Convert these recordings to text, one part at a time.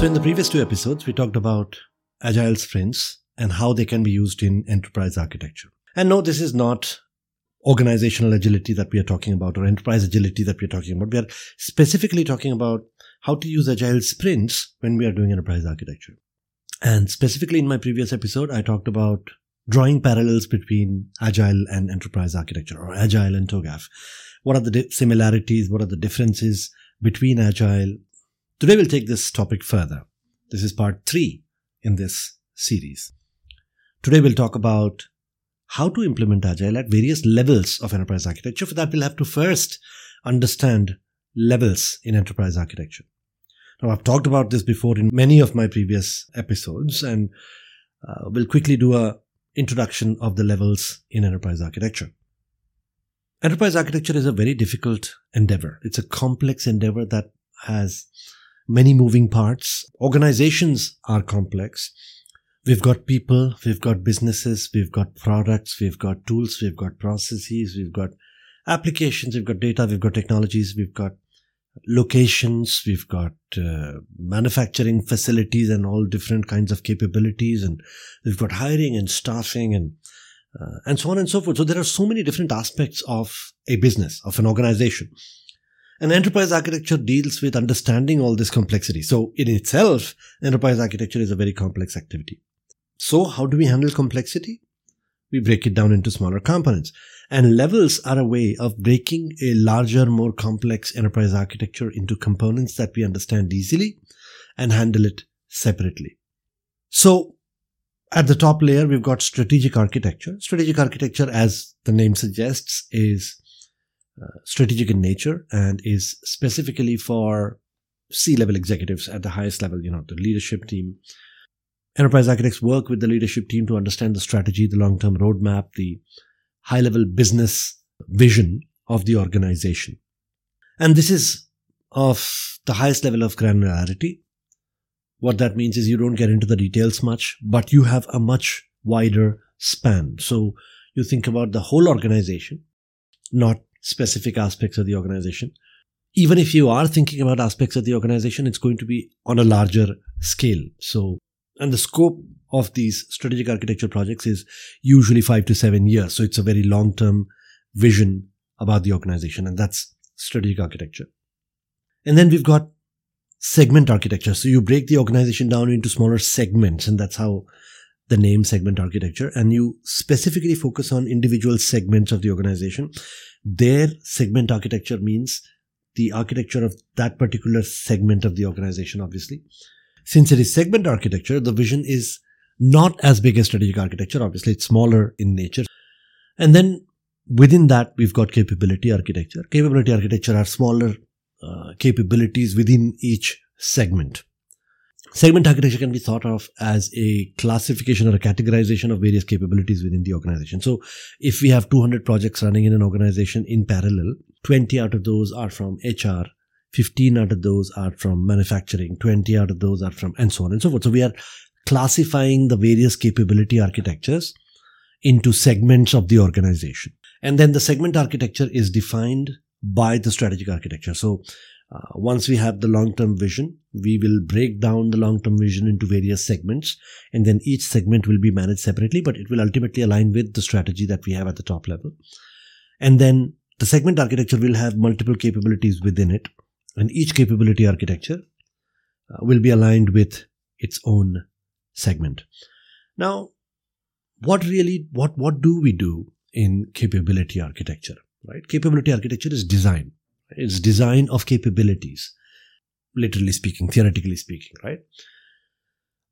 So, in the previous two episodes, we talked about agile sprints and how they can be used in enterprise architecture. And no, this is not organizational agility that we are talking about or enterprise agility that we are talking about. We are specifically talking about how to use agile sprints when we are doing enterprise architecture. And specifically in my previous episode, I talked about drawing parallels between agile and enterprise architecture or agile and TOGAF. What are the similarities? What are the differences between agile Today we'll take this topic further. This is part three in this series. Today we'll talk about how to implement Agile at various levels of enterprise architecture. For that, we'll have to first understand levels in enterprise architecture. Now, I've talked about this before in many of my previous episodes, and uh, we'll quickly do a introduction of the levels in enterprise architecture. Enterprise architecture is a very difficult endeavor. It's a complex endeavor that has many moving parts. Organizations are complex. We've got people, we've got businesses, we've got products, we've got tools, we've got processes, we've got applications, we've got data, we've got technologies, we've got locations, we've got uh, manufacturing facilities and all different kinds of capabilities, and we've got hiring and staffing and uh, and so on and so forth. So there are so many different aspects of a business, of an organization. And enterprise architecture deals with understanding all this complexity. So in itself, enterprise architecture is a very complex activity. So how do we handle complexity? We break it down into smaller components. And levels are a way of breaking a larger, more complex enterprise architecture into components that we understand easily and handle it separately. So at the top layer, we've got strategic architecture. Strategic architecture, as the name suggests, is strategic in nature and is specifically for C level executives at the highest level, you know, the leadership team. Enterprise architects work with the leadership team to understand the strategy, the long term roadmap, the high level business vision of the organization. And this is of the highest level of granularity. What that means is you don't get into the details much, but you have a much wider span. So you think about the whole organization, not specific aspects of the organization. Even if you are thinking about aspects of the organization, it's going to be on a larger scale. So, and the scope of these strategic architecture projects is usually five to seven years. So it's a very long term vision about the organization, and that's strategic architecture. And then we've got segment architecture. So you break the organization down into smaller segments, and that's how the name segment architecture. And you specifically focus on individual segments of the organization their segment architecture means the architecture of that particular segment of the organization, obviously. Since it is segment architecture, the vision is not as big as strategic architecture. Obviously, it's smaller in nature. And then within that, we've got capability architecture. Capability architecture are smaller uh, capabilities within each segment. Segment architecture can be thought of as a classification or a categorization of various capabilities within the organization. So if we have 200 projects running in an organization in parallel, 20 out of those are from HR, 15 out of those are from manufacturing, 20 out of those are from, and so on and so forth. So we are classifying the various capability architectures into segments of the organization. And then the segment architecture is defined by the strategic architecture. So uh, once we have the long term vision, we will break down the long term vision into various segments, and then each segment will be managed separately, but it will ultimately align with the strategy that we have at the top level. And then the segment architecture will have multiple capabilities within it, and each capability architecture uh, will be aligned with its own segment. Now, what really, what, what do we do in capability architecture? Right? Capability architecture is design it's design of capabilities, literally speaking, theoretically speaking, right?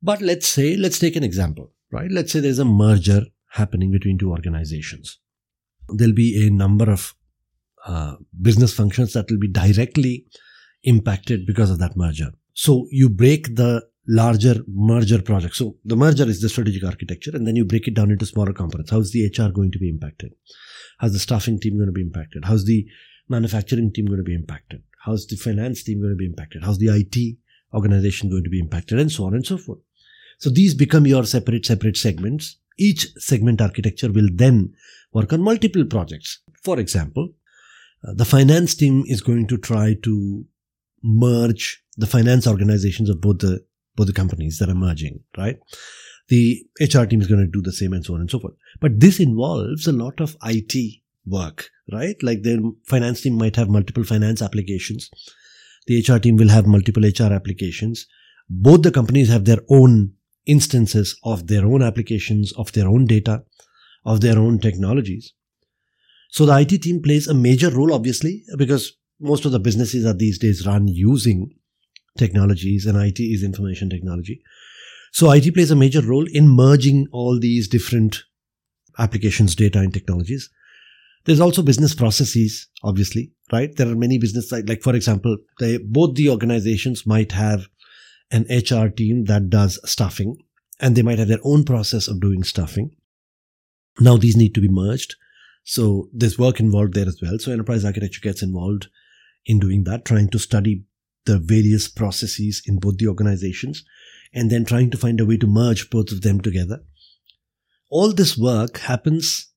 But let's say, let's take an example, right? Let's say there's a merger happening between two organizations. there'll be a number of uh, business functions that will be directly impacted because of that merger. So you break the larger merger project. So the merger is the strategic architecture, and then you break it down into smaller components. How's the HR going to be impacted? How's the staffing team going to be impacted? How's the manufacturing team going to be impacted? How's the finance team going to be impacted? How's the IT organization going to be impacted? And so on and so forth. So these become your separate, separate segments. Each segment architecture will then work on multiple projects. For example, uh, the finance team is going to try to merge the finance organizations of both the both the companies that are merging, right? The HR team is going to do the same and so on and so forth. But this involves a lot of IT work, right? Like the finance team might have multiple finance applications. The HR team will have multiple HR applications. Both the companies have their own instances of their own applications, of their own data, of their own technologies. So the IT team plays a major role, obviously, because most of the businesses are these days run using technologies and IT is information technology. So IT plays a major role in merging all these different applications, data and technologies. There's also business processes, obviously, right? There are many business, like for example, they, both the organizations might have an HR team that does staffing and they might have their own process of doing staffing. Now these need to be merged. So there's work involved there as well. So enterprise architecture gets involved in doing that, trying to study the various processes in both the organizations and then trying to find a way to merge both of them together. All this work happens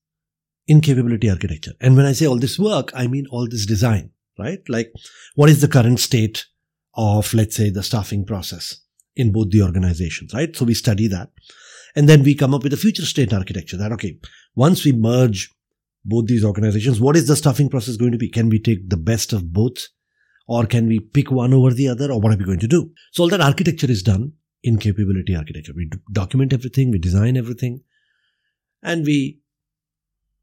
in capability architecture. And when I say all this work, I mean all this design, right? Like what is the current state of, let's say, the staffing process in both the organizations, right? So we study that. And then we come up with a future state architecture that, okay, once we merge both these organizations, what is the staffing process going to be? Can we take the best of both? Or can we pick one over the other? Or what are we going to do? So all that architecture is done in capability architecture. We document everything, we design everything, and we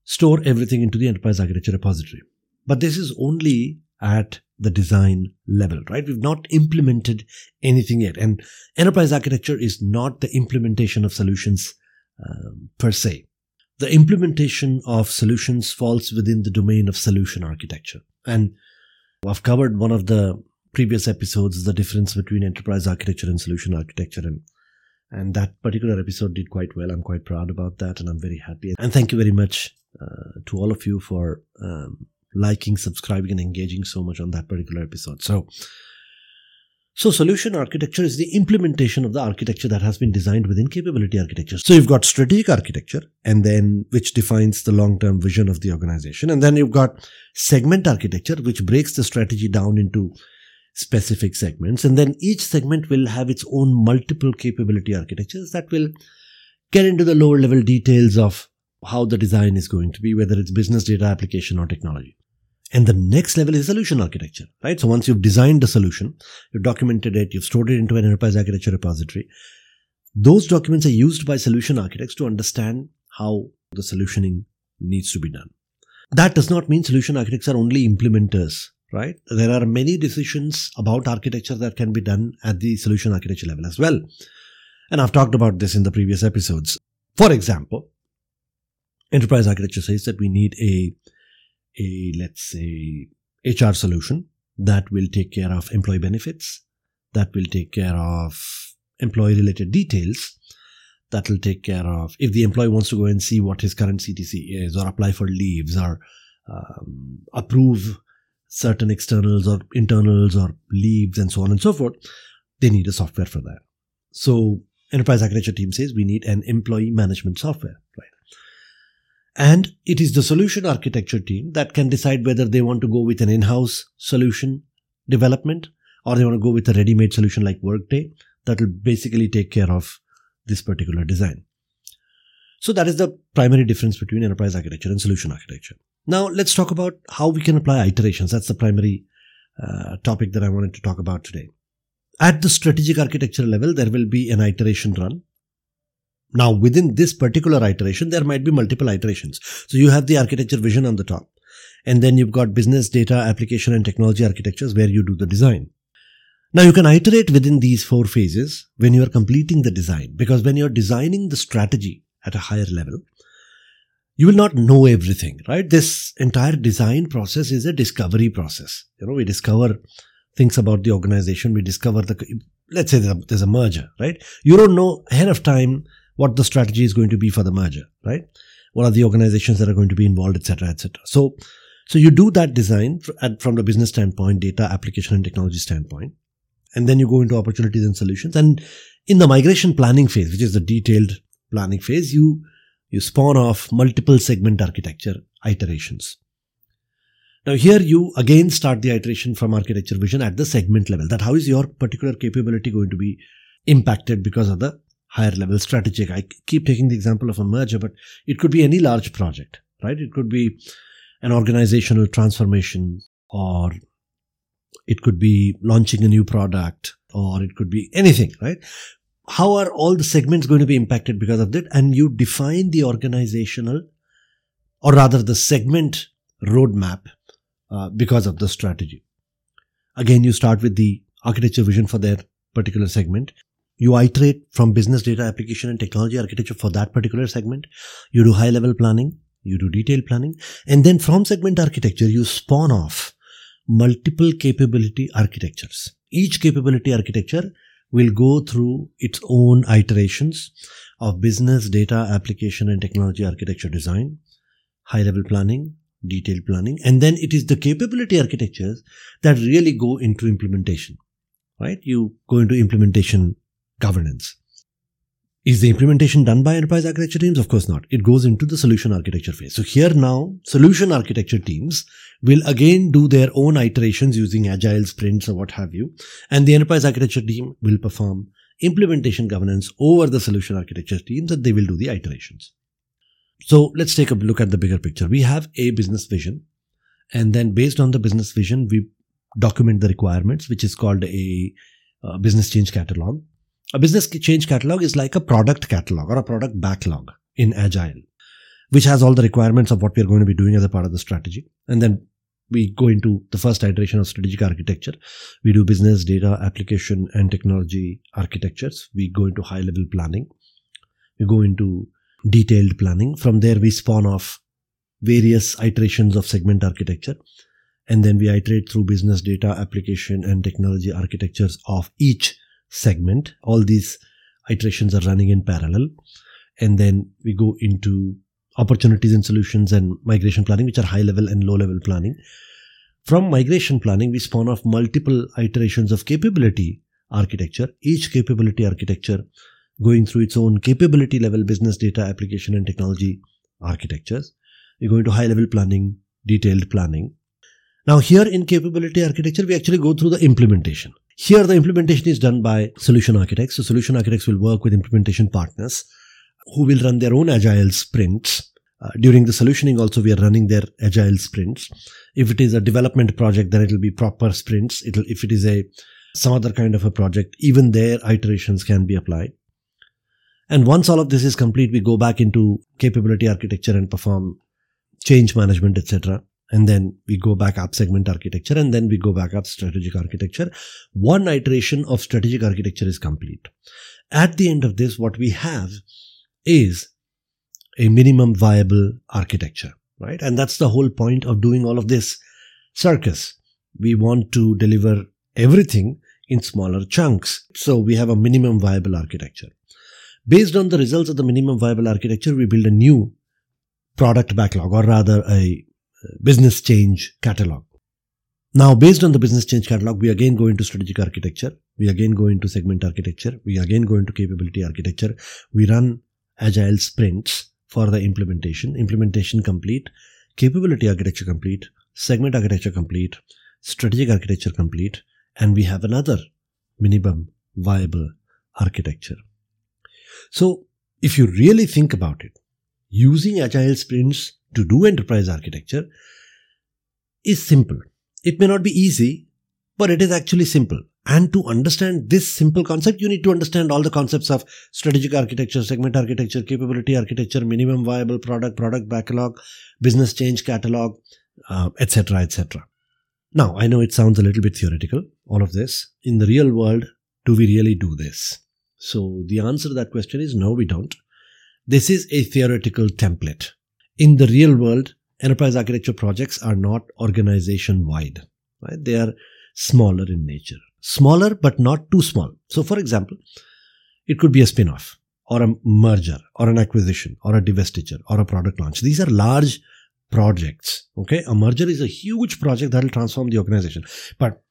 store everything into the enterprise architecture repository. But this is only at the design level, right? We've not implemented anything yet. And enterprise architecture is not the implementation of solutions um, per se. The implementation of solutions falls within the domain of solution architecture. And I've covered one of the previous episodes the difference between enterprise architecture and solution architecture and and that particular episode did quite well i'm quite proud about that and i'm very happy and thank you very much uh, to all of you for um, liking, subscribing, and engaging so much on that particular episode. So, so solution architecture is the implementation of the architecture that has been designed within capability architecture. So you've got strategic architecture and then which defines the long-term vision of the organization. And then you've got segment architecture, which breaks the strategy down into specific segments. And then each segment will have its own multiple capability architectures that will get into the lower level details of how the design is going to be, whether it's business data application or technology. And the next level is solution architecture, right? So once you've designed the solution, you've documented it, you've stored it into an enterprise architecture repository. Those documents are used by solution architects to understand how the solutioning needs to be done. That does not mean solution architects are only implementers, right? There are many decisions about architecture that can be done at the solution architecture level as well. And I've talked about this in the previous episodes. For example, enterprise architecture says that we need a a let's say HR solution that will take care of employee benefits, that will take care of employee related details, that will take care of if the employee wants to go and see what his current CTC is, or apply for leaves, or um, approve certain externals or internals or leaves, and so on and so forth. They need a software for that. So, enterprise architecture team says we need an employee management software, right? And it is the solution architecture team that can decide whether they want to go with an in-house solution development or they want to go with a ready-made solution like Workday that will basically take care of this particular design. So that is the primary difference between enterprise architecture and solution architecture. Now let's talk about how we can apply iterations. That's the primary uh, topic that I wanted to talk about today. At the strategic architecture level, there will be an iteration run now, within this particular iteration, there might be multiple iterations. So you have the architecture vision on the top. And then you've got business data application and technology architectures where you do the design. Now you can iterate within these four phases when you are completing the design because when you're designing the strategy at a higher level, you will not know everything, right? This entire design process is a discovery process. You know, we discover things about the organization. We discover the, let's say there's a merger, right? You don't know ahead of time what the strategy is going to be for the merger, right? What are the organizations that are going to be involved, etc., etc. So, so you do that design from the business standpoint, data application and technology standpoint, and then you go into opportunities and solutions. And in the migration planning phase, which is the detailed planning phase, you you spawn off multiple segment architecture iterations. Now here you again start the iteration from architecture vision at the segment level. That how is your particular capability going to be impacted because of the higher level strategic. I keep taking the example of a merger, but it could be any large project, right? It could be an organizational transformation or it could be launching a new product or it could be anything, right? How are all the segments going to be impacted because of that? And you define the organizational or rather the segment roadmap uh, because of the strategy. Again, you start with the architecture vision for their particular segment. You iterate from business data application and technology architecture for that particular segment. You do high level planning you do detailed planning, and then from segment architecture, you spawn off multiple capability architectures. Each capability architecture will go through its own iterations of business, data, application, and technology architecture design, high level planning, detailed planning, and then it is the capability architectures that really go into implementation, right? You go into implementation governance. Is the implementation done by enterprise architecture teams? Of course not. It goes into the solution architecture phase. So here now, solution architecture teams will again do their own iterations using agile sprints or what have you. And the enterprise architecture team will perform implementation governance over the solution architecture teams and they will do the iterations. So let's take a look at the bigger picture. We have a business vision and then based on the business vision, we document the requirements, which is called a, a business change catalog. A business change catalog is like a product catalog or a product backlog in Agile, which has all the requirements of what we are going to be doing as a part of the strategy. And then we go into the first iteration of strategic architecture. We do business, data, application, and technology architectures. We go into high level planning. We go into detailed planning. From there, we spawn off various iterations of segment architecture. And then we iterate through business, data, application, and technology architectures of each segment. All these iterations are running in parallel. And then we go into opportunities and solutions and migration planning, which are high level and low level planning. From migration planning, we spawn off multiple iterations of capability architecture, each capability architecture going through its own capability level business data application and technology architectures. We go into high level planning, detailed planning. Now, here in capability architecture, we actually go through the implementation. Here, the implementation is done by solution architects. So, solution architects will work with implementation partners who will run their own agile sprints. Uh, during the solutioning, also, we are running their agile sprints. If it is a development project, then it will be proper sprints. It'll, if it is a some other kind of a project, even their iterations can be applied. And once all of this is complete, we go back into capability architecture and perform change management, etc and then we go back up segment architecture and then we go back up strategic architecture. One iteration of strategic architecture is complete. At the end of this what we have is a minimum viable architecture right? And that's the whole point of doing all of this circus. We want to deliver everything in smaller chunks. So we have a minimum viable architecture. Based on the results of the minimum viable architecture we build a new product backlog or rather a business change catalog. Now, based on the business change catalog, we again go into strategic architecture. We again go into segment architecture. We again go into capability architecture. We run agile sprints for the implementation. Implementation complete, capability architecture complete, segment architecture complete, strategic architecture complete, and we have another minimum viable architecture. So, if you really think about it, using agile sprints to do enterprise architecture is simple. It may not be easy, but it is actually simple. And to understand this simple concept, you need to understand all the concepts of strategic architecture, segment architecture, capability architecture, minimum viable product, product backlog, business change catalog, etc., uh, etc. Et now, I know it sounds a little bit theoretical, all of this. In the real world, do we really do this? So the answer to that question is no, we don't. This is a theoretical template in the real world, enterprise architecture projects are not organization wide, right? They are smaller in nature. Smaller, but not too small. So, for example, it could be a spin off or a merger or an acquisition or a divestiture or a product launch. These are large projects. Okay. A merger is a huge project that will transform the organization. But,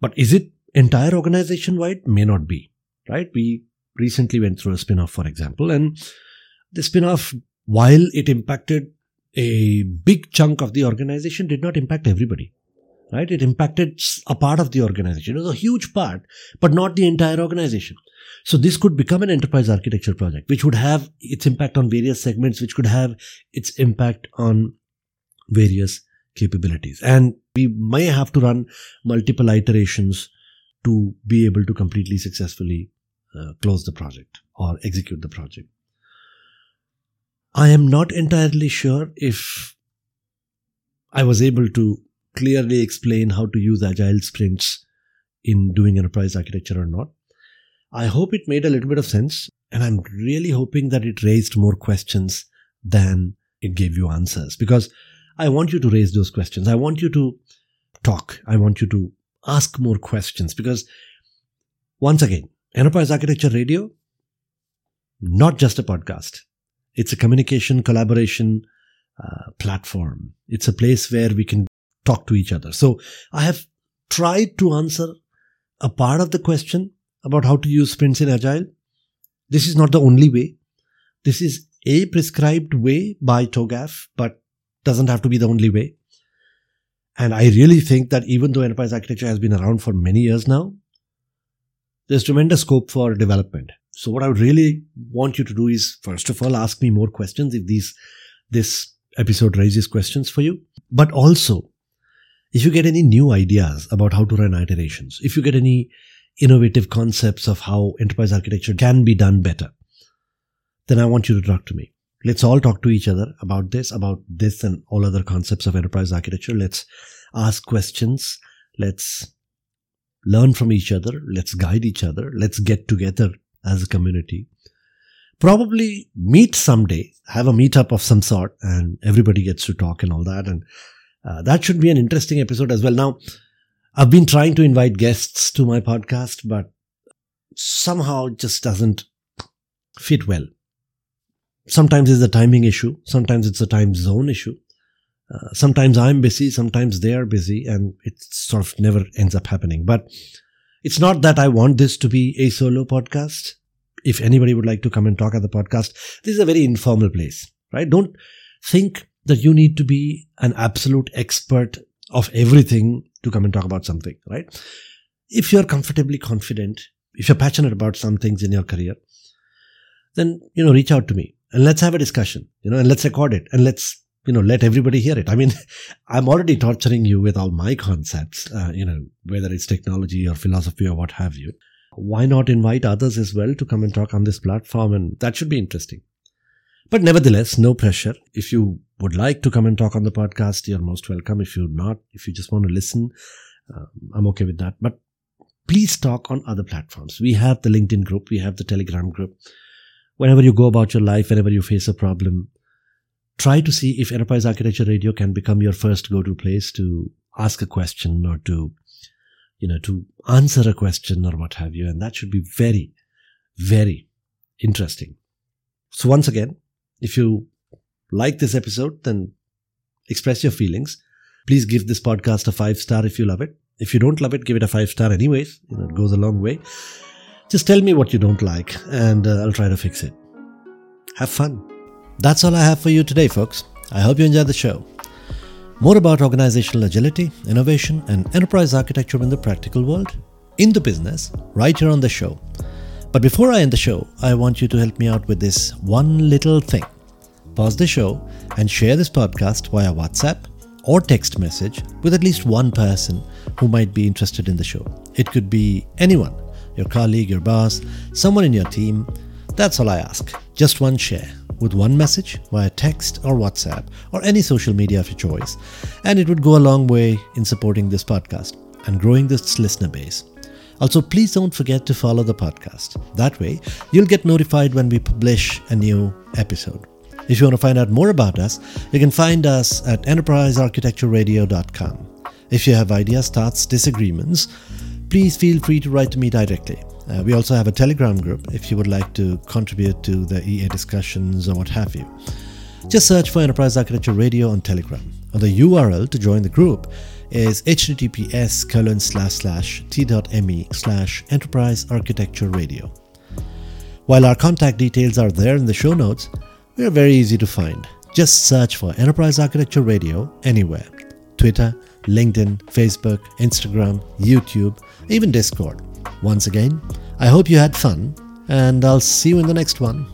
but is it entire organization wide? May not be, right? We recently went through a spin off, for example, and the spin off, while it impacted a big chunk of the organization, did not impact everybody right? It impacted a part of the organization. It was a huge part, but not the entire organization. So this could become an enterprise architecture project, which would have its impact on various segments, which could have its impact on various capabilities. And we may have to run multiple iterations to be able to completely successfully uh, close the project or execute the project. I am not entirely sure if I was able to clearly explain how to use agile sprints in doing enterprise architecture or not. I hope it made a little bit of sense, and I'm really hoping that it raised more questions than it gave you answers because I want you to raise those questions. I want you to talk. I want you to ask more questions because once again, Enterprise Architecture Radio, not just a podcast. It's a communication, collaboration uh, platform. It's a place where we can talk to each other. So I have tried to answer a part of the question about how to use sprints in Agile. This is not the only way. This is a prescribed way by TOGAF, but doesn't have to be the only way. And I really think that even though enterprise architecture has been around for many years now, there's tremendous scope for development. So what I would really want you to do is first of all ask me more questions if these this episode raises questions for you, but also if you get any new ideas about how to run iterations, if you get any innovative concepts of how enterprise architecture can be done better, then I want you to talk to me. Let's all talk to each other about this, about this and all other concepts of enterprise architecture. Let's ask questions. Let's learn from each other. Let's guide each other. Let's get together as a community. Probably meet someday, have a meetup of some sort, and everybody gets to talk and all that. And uh, that should be an interesting episode as well. Now, I've been trying to invite guests to my podcast, but somehow it just doesn't fit well. Sometimes it's a timing issue. Sometimes it's a time zone issue. Uh, sometimes I'm busy. Sometimes they are busy and it sort of never ends up happening. But it's not that I want this to be a solo podcast. If anybody would like to come and talk at the podcast, this is a very informal place, right? Don't think that you need to be an absolute expert of everything to come and talk about something, right? If you're comfortably confident, if you're passionate about some things in your career, then, you know, reach out to me and let's have a discussion, you know, and let's record it and let's, you know, let everybody hear it. I mean, I'm already torturing you with all my concepts, uh, you know, whether it's technology or philosophy or what have you. Why not invite others as well to come and talk on this platform? And that should be interesting. But nevertheless, no pressure. If you would like to come and talk on the podcast, you're most welcome. If you're not, if you just want to listen, uh, I'm okay with that. But please talk on other platforms. We have the LinkedIn group, we have the Telegram group. Whenever you go about your life, whenever you face a problem, try to see if Enterprise Architecture Radio can become your first go-to place to ask a question or to, you know, to answer a question or what have you. And that should be very, very interesting. So once again, if you like this episode, then express your feelings. Please give this podcast a five star if you love it. If you don't love it, give it a five star anyways. You know, it goes a long way. Just tell me what you don't like and uh, I'll try to fix it. Have fun. That's all I have for you today, folks. I hope you enjoyed the show. More about organizational agility, innovation, and enterprise architecture in the practical world, in the business, right here on the show. But before I end the show, I want you to help me out with this one little thing pause the show, and share this podcast via WhatsApp or text message with at least one person who might be interested in the show. It could be anyone your colleague, your boss, someone in your team. That's all I ask. Just one share with one message via text or WhatsApp or any social media of your choice. And it would go a long way in supporting this podcast and growing this listener base. Also, please don't forget to follow the podcast. That way, you'll get notified when we publish a new episode. If you want to find out more about us, you can find us at enterprisearchitectureradio.com. If you have ideas, thoughts, disagreements, please feel free to write to me directly. Uh, we also have a Telegram group if you would like to contribute to the EA discussions or what have you. Just search for Enterprise Architecture Radio on Telegram. Or the URL to join the group is https colon slash slash t.me slash enterprise architecture radio. While our contact details are there in the show notes, we are very easy to find. Just search for Enterprise Architecture Radio anywhere Twitter, LinkedIn, Facebook, Instagram, YouTube, even Discord. Once again, I hope you had fun, and I'll see you in the next one.